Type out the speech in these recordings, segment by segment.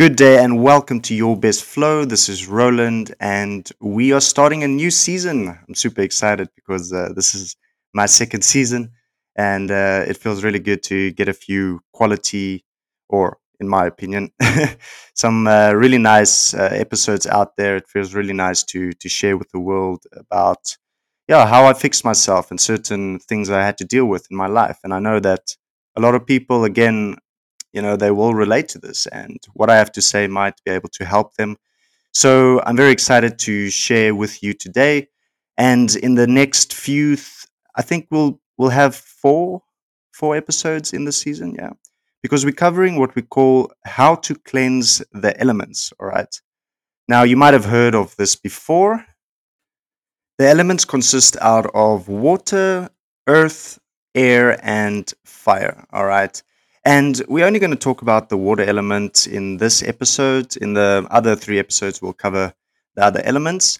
Good day and welcome to Your Best Flow. This is Roland, and we are starting a new season. I'm super excited because uh, this is my second season, and uh, it feels really good to get a few quality, or in my opinion, some uh, really nice uh, episodes out there. It feels really nice to to share with the world about yeah how I fixed myself and certain things I had to deal with in my life. And I know that a lot of people again you know they will relate to this and what i have to say might be able to help them. So i'm very excited to share with you today and in the next few th- i think we'll we'll have four four episodes in the season yeah? Because we're covering what we call how to cleanse the elements all right now you might have heard of this before. The elements consist out of water earth air and fire all right and we're only going to talk about the water element in this episode. In the other three episodes, we'll cover the other elements.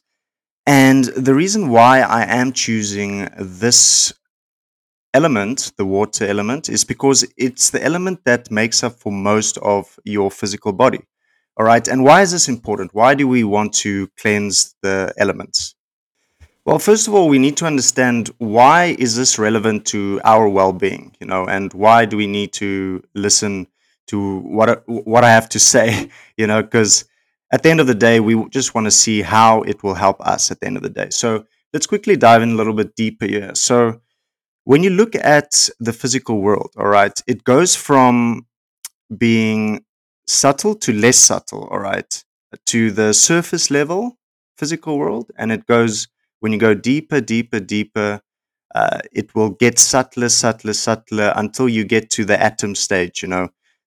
And the reason why I am choosing this element, the water element, is because it's the element that makes up for most of your physical body. All right. And why is this important? Why do we want to cleanse the elements? Well, first of all, we need to understand why is this relevant to our well-being, you know, and why do we need to listen to what what I have to say, you know, because at the end of the day, we just want to see how it will help us at the end of the day. So let's quickly dive in a little bit deeper here. So when you look at the physical world, all right, it goes from being subtle to less subtle, all right, to the surface level physical world, and it goes when you go deeper, deeper, deeper, uh, it will get subtler, subtler, subtler until you get to the atom stage, you know,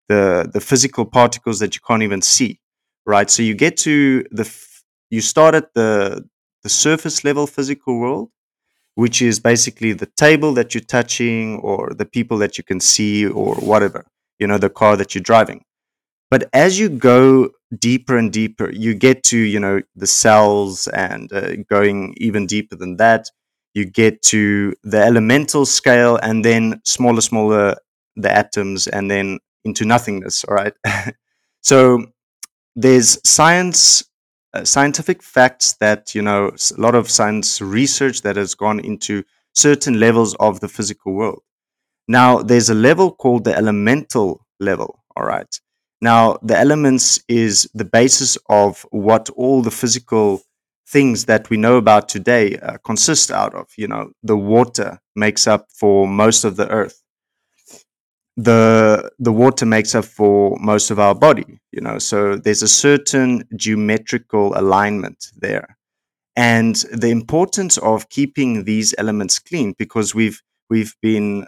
the, the physical particles that you can't even see, right? So you get to the, you start at the, the surface level physical world, which is basically the table that you're touching or the people that you can see or whatever, you know, the car that you're driving. But as you go deeper and deeper, you get to, you know, the cells and uh, going even deeper than that, you get to the elemental scale and then smaller, smaller the atoms and then into nothingness. All right. so there's science, uh, scientific facts that, you know, a lot of science research that has gone into certain levels of the physical world. Now, there's a level called the elemental level. All right. Now, the elements is the basis of what all the physical things that we know about today uh, consist out of. You know, the water makes up for most of the earth. The the water makes up for most of our body. You know, so there's a certain geometrical alignment there, and the importance of keeping these elements clean because we've we've been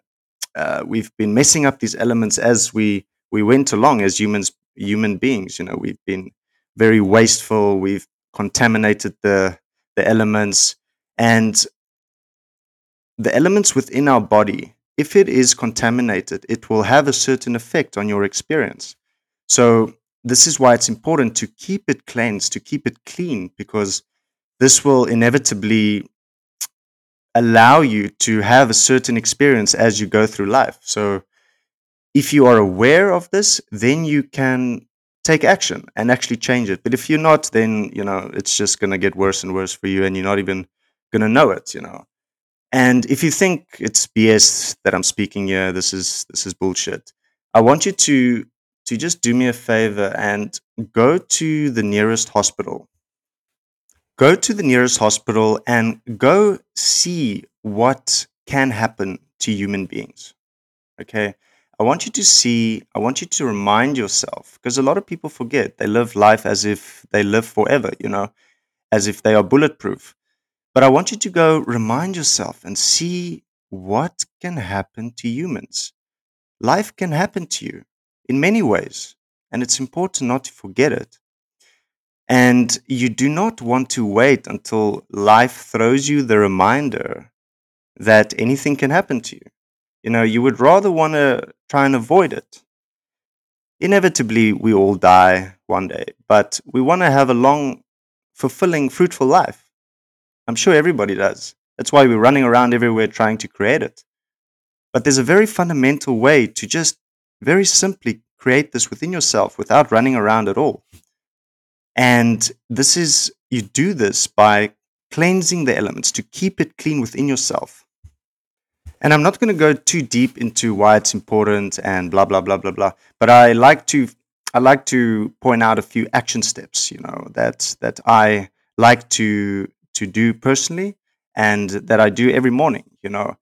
uh, we've been messing up these elements as we we went along as humans, human beings. You know, we've been very wasteful. We've contaminated the the elements and the elements within our body. If it is contaminated, it will have a certain effect on your experience. So this is why it's important to keep it cleansed, to keep it clean, because this will inevitably allow you to have a certain experience as you go through life. So if you are aware of this, then you can take action and actually change it. But if you're not, then you know it's just gonna get worse and worse for you, and you're not even gonna know it. You know. And if you think it's BS that I'm speaking here, this is this is bullshit. I want you to to just do me a favor and go to the nearest hospital. Go to the nearest hospital and go see what can happen to human beings. Okay? I want you to see, I want you to remind yourself, because a lot of people forget they live life as if they live forever, you know, as if they are bulletproof. But I want you to go remind yourself and see what can happen to humans. Life can happen to you in many ways, and it's important not to forget it. And you do not want to wait until life throws you the reminder that anything can happen to you. You know, you would rather want to try and avoid it. Inevitably, we all die one day, but we want to have a long, fulfilling, fruitful life. I'm sure everybody does. That's why we're running around everywhere trying to create it. But there's a very fundamental way to just very simply create this within yourself without running around at all. And this is, you do this by cleansing the elements to keep it clean within yourself. And I'm not going to go too deep into why it's important and blah blah blah blah blah. But I like to I like to point out a few action steps, you know, that that I like to to do personally and that I do every morning. You know,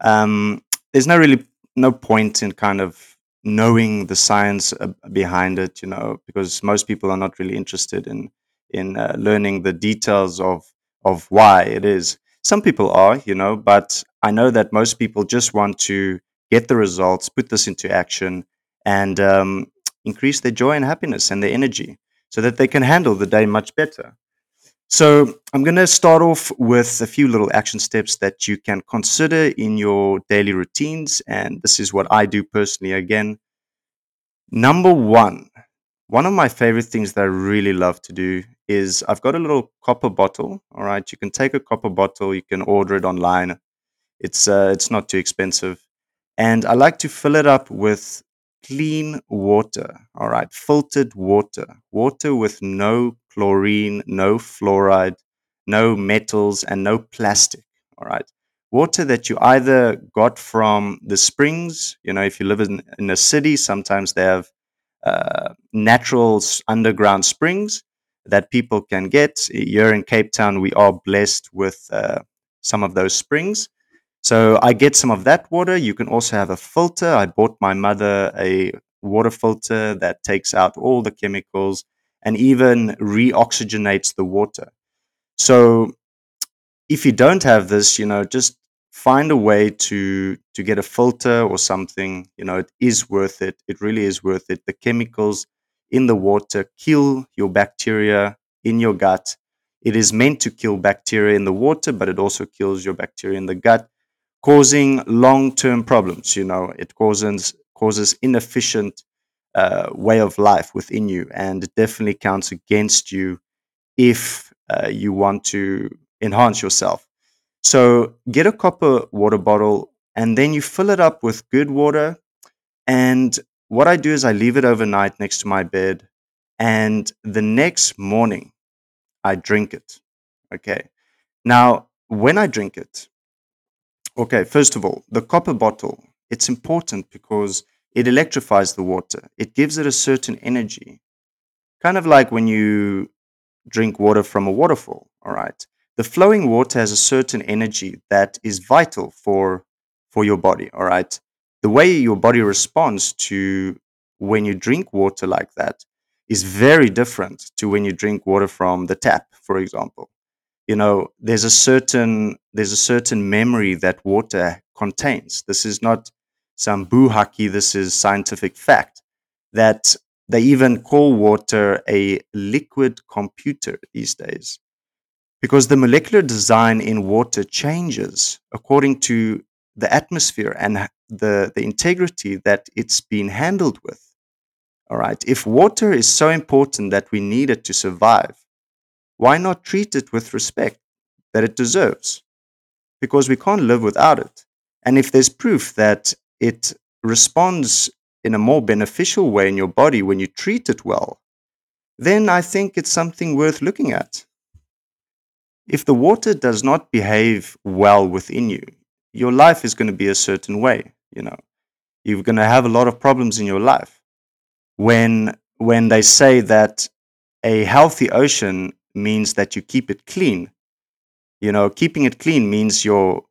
um, there's no really no point in kind of knowing the science uh, behind it, you know, because most people are not really interested in in uh, learning the details of of why it is. Some people are, you know, but I know that most people just want to get the results, put this into action, and um, increase their joy and happiness and their energy so that they can handle the day much better. So, I'm going to start off with a few little action steps that you can consider in your daily routines. And this is what I do personally again. Number one, one of my favorite things that I really love to do is I've got a little copper bottle. All right. You can take a copper bottle, you can order it online. It's, uh, it's not too expensive. And I like to fill it up with clean water. All right. Filtered water. Water with no chlorine, no fluoride, no metals, and no plastic. All right. Water that you either got from the springs, you know, if you live in, in a city, sometimes they have uh, natural underground springs that people can get. Here in Cape Town, we are blessed with uh, some of those springs. So I get some of that water. You can also have a filter. I bought my mother a water filter that takes out all the chemicals and even reoxygenates the water. So if you don't have this, you know, just find a way to to get a filter or something, you know, it is worth it. It really is worth it. The chemicals in the water kill your bacteria in your gut. It is meant to kill bacteria in the water, but it also kills your bacteria in the gut, causing long-term problems, you know, it causes causes inefficient uh, way of life within you, and it definitely counts against you if uh, you want to enhance yourself. So get a copper water bottle and then you fill it up with good water. And what I do is I leave it overnight next to my bed, and the next morning I drink it. Okay. Now, when I drink it, okay, first of all, the copper bottle, it's important because it electrifies the water. It gives it a certain energy. Kind of like when you drink water from a waterfall, all right? The flowing water has a certain energy that is vital for for your body, all right? The way your body responds to when you drink water like that is very different to when you drink water from the tap, for example. You know, there's a certain there's a certain memory that water contains. This is not some buhaki, this is scientific fact, that they even call water a liquid computer these days. Because the molecular design in water changes according to the atmosphere and the, the integrity that it's been handled with. All right. If water is so important that we need it to survive, why not treat it with respect that it deserves? Because we can't live without it. And if there's proof that it responds in a more beneficial way in your body when you treat it well, then I think it's something worth looking at. If the water does not behave well within you, your life is going to be a certain way, you know. You're going to have a lot of problems in your life. When when they say that a healthy ocean means that you keep it clean, you know, keeping it clean means your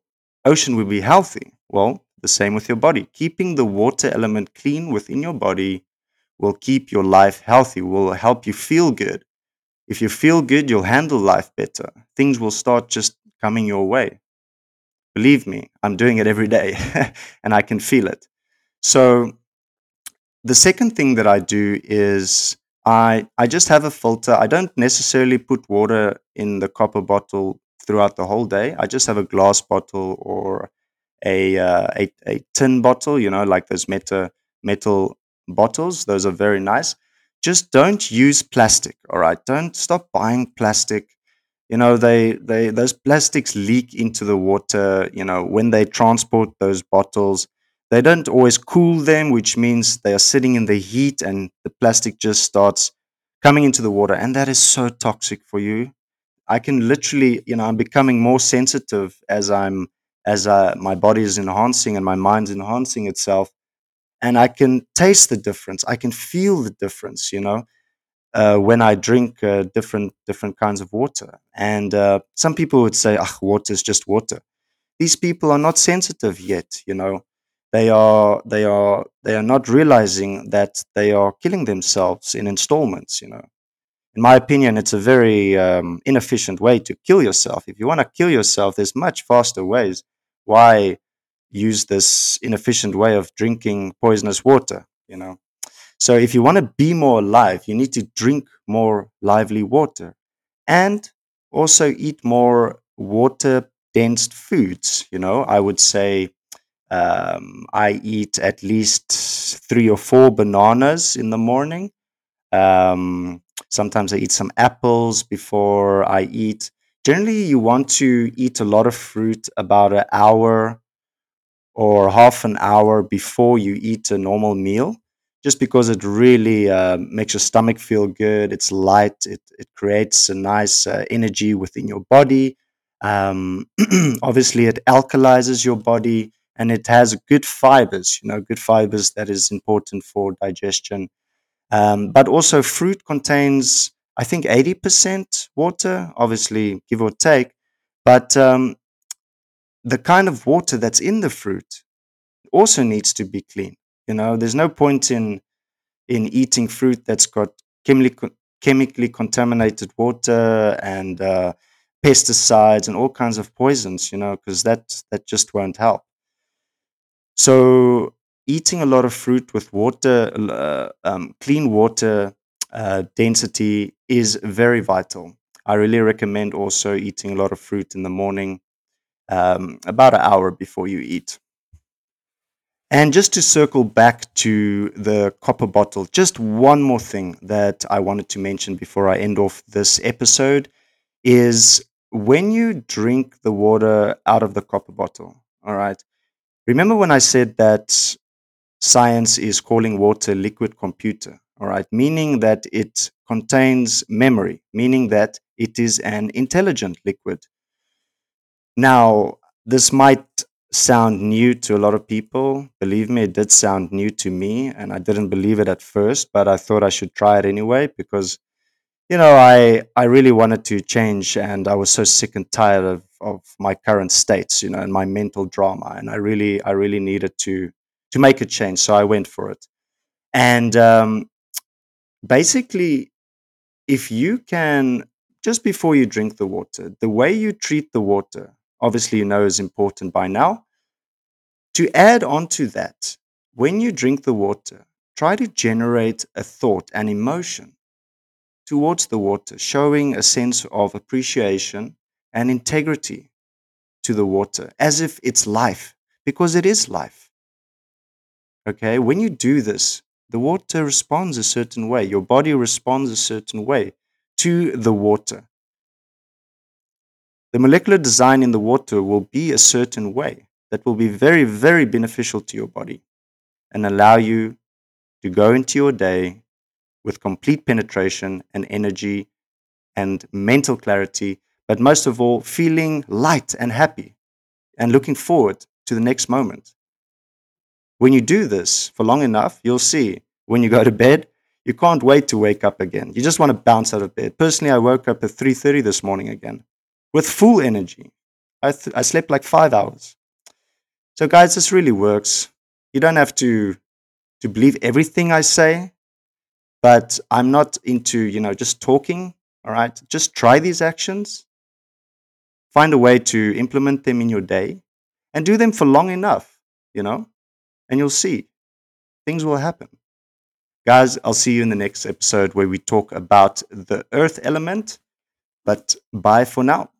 ocean will be healthy. Well, the same with your body. Keeping the water element clean within your body will keep your life healthy, will help you feel good. If you feel good, you'll handle life better. Things will start just coming your way. Believe me, I'm doing it every day and I can feel it. So, the second thing that I do is I, I just have a filter. I don't necessarily put water in the copper bottle throughout the whole day. I just have a glass bottle or a, uh, a, a tin bottle, you know, like those metal, metal bottles. Those are very nice. Just don't use plastic, all right? Don't stop buying plastic. You know, they, they those plastics leak into the water, you know, when they transport those bottles. they don't always cool them, which means they are sitting in the heat and the plastic just starts coming into the water. And that is so toxic for you. I can literally, you know, I'm becoming more sensitive as I'm, as uh, my body is enhancing and my mind's enhancing itself. And I can taste the difference. I can feel the difference, you know, uh, when I drink uh, different, different kinds of water. And uh, some people would say, ah, water is just water. These people are not sensitive yet, you know. They are they are they are not realizing that they are killing themselves in installments you know. In my opinion it's a very um, inefficient way to kill yourself. If you want to kill yourself there's much faster ways. Why use this inefficient way of drinking poisonous water you know so if you want to be more alive you need to drink more lively water and also eat more water dense foods you know i would say um, I eat at least three or four bananas in the morning. Um, sometimes I eat some apples before I eat. Generally, you want to eat a lot of fruit about an hour or half an hour before you eat a normal meal, just because it really uh, makes your stomach feel good. It's light, it, it creates a nice uh, energy within your body. Um, obviously, it alkalizes your body and it has good fibers, you know, good fibers that is important for digestion. Um, but also, fruit contains, I think, 80% water, obviously, give or take. But um, the kind of water that's in the fruit also needs to be clean. You know, there's no point in in eating fruit that's got chemically chemically contaminated water and uh, pesticides and all kinds of poisons. You know, because that that just won't help. So eating a lot of fruit with water, uh, um, clean water uh, density is very vital. I really recommend also eating a lot of fruit in the morning, um, about an hour before you eat. And just to circle back to the copper bottle, just one more thing that I wanted to mention before I end off this episode is when you drink the water out of the copper bottle, all right, Remember when I said that science is calling water liquid computer, all right? Meaning that it contains memory, meaning that it is an intelligent liquid. Now, this might sound new to a lot of people. Believe me, it did sound new to me, and I didn't believe it at first, but I thought I should try it anyway because you know, I I really wanted to change, and I was so sick and tired of of my current states, you know, and my mental drama, and I really I really needed to to make a change, so I went for it. And um, basically, if you can just before you drink the water, the way you treat the water, obviously you know is important by now. To add on to that, when you drink the water, try to generate a thought, an emotion towards the water, showing a sense of appreciation and integrity to the water, as if it's life, because it is life. Okay, when you do this, the water responds a certain way, your body responds a certain way to the water. The molecular design in the water will be a certain way that will be very, very beneficial to your body and allow you to go into your day with complete penetration and energy and mental clarity, but most of all, feeling light and happy and looking forward to the next moment. When you do this for long enough, you'll see when you go to bed, you can't wait to wake up again. You just want to bounce out of bed. Personally, I woke up at 3:30 this morning again with full energy. I, th- I slept like five hours. So, guys, this really works. You don't have to to believe everything I say, but I'm not into, you know, just talking. All right. Just try these actions. Find a way to implement them in your day and do them for long enough, you know, and you'll see things will happen. Guys, I'll see you in the next episode where we talk about the earth element. But bye for now.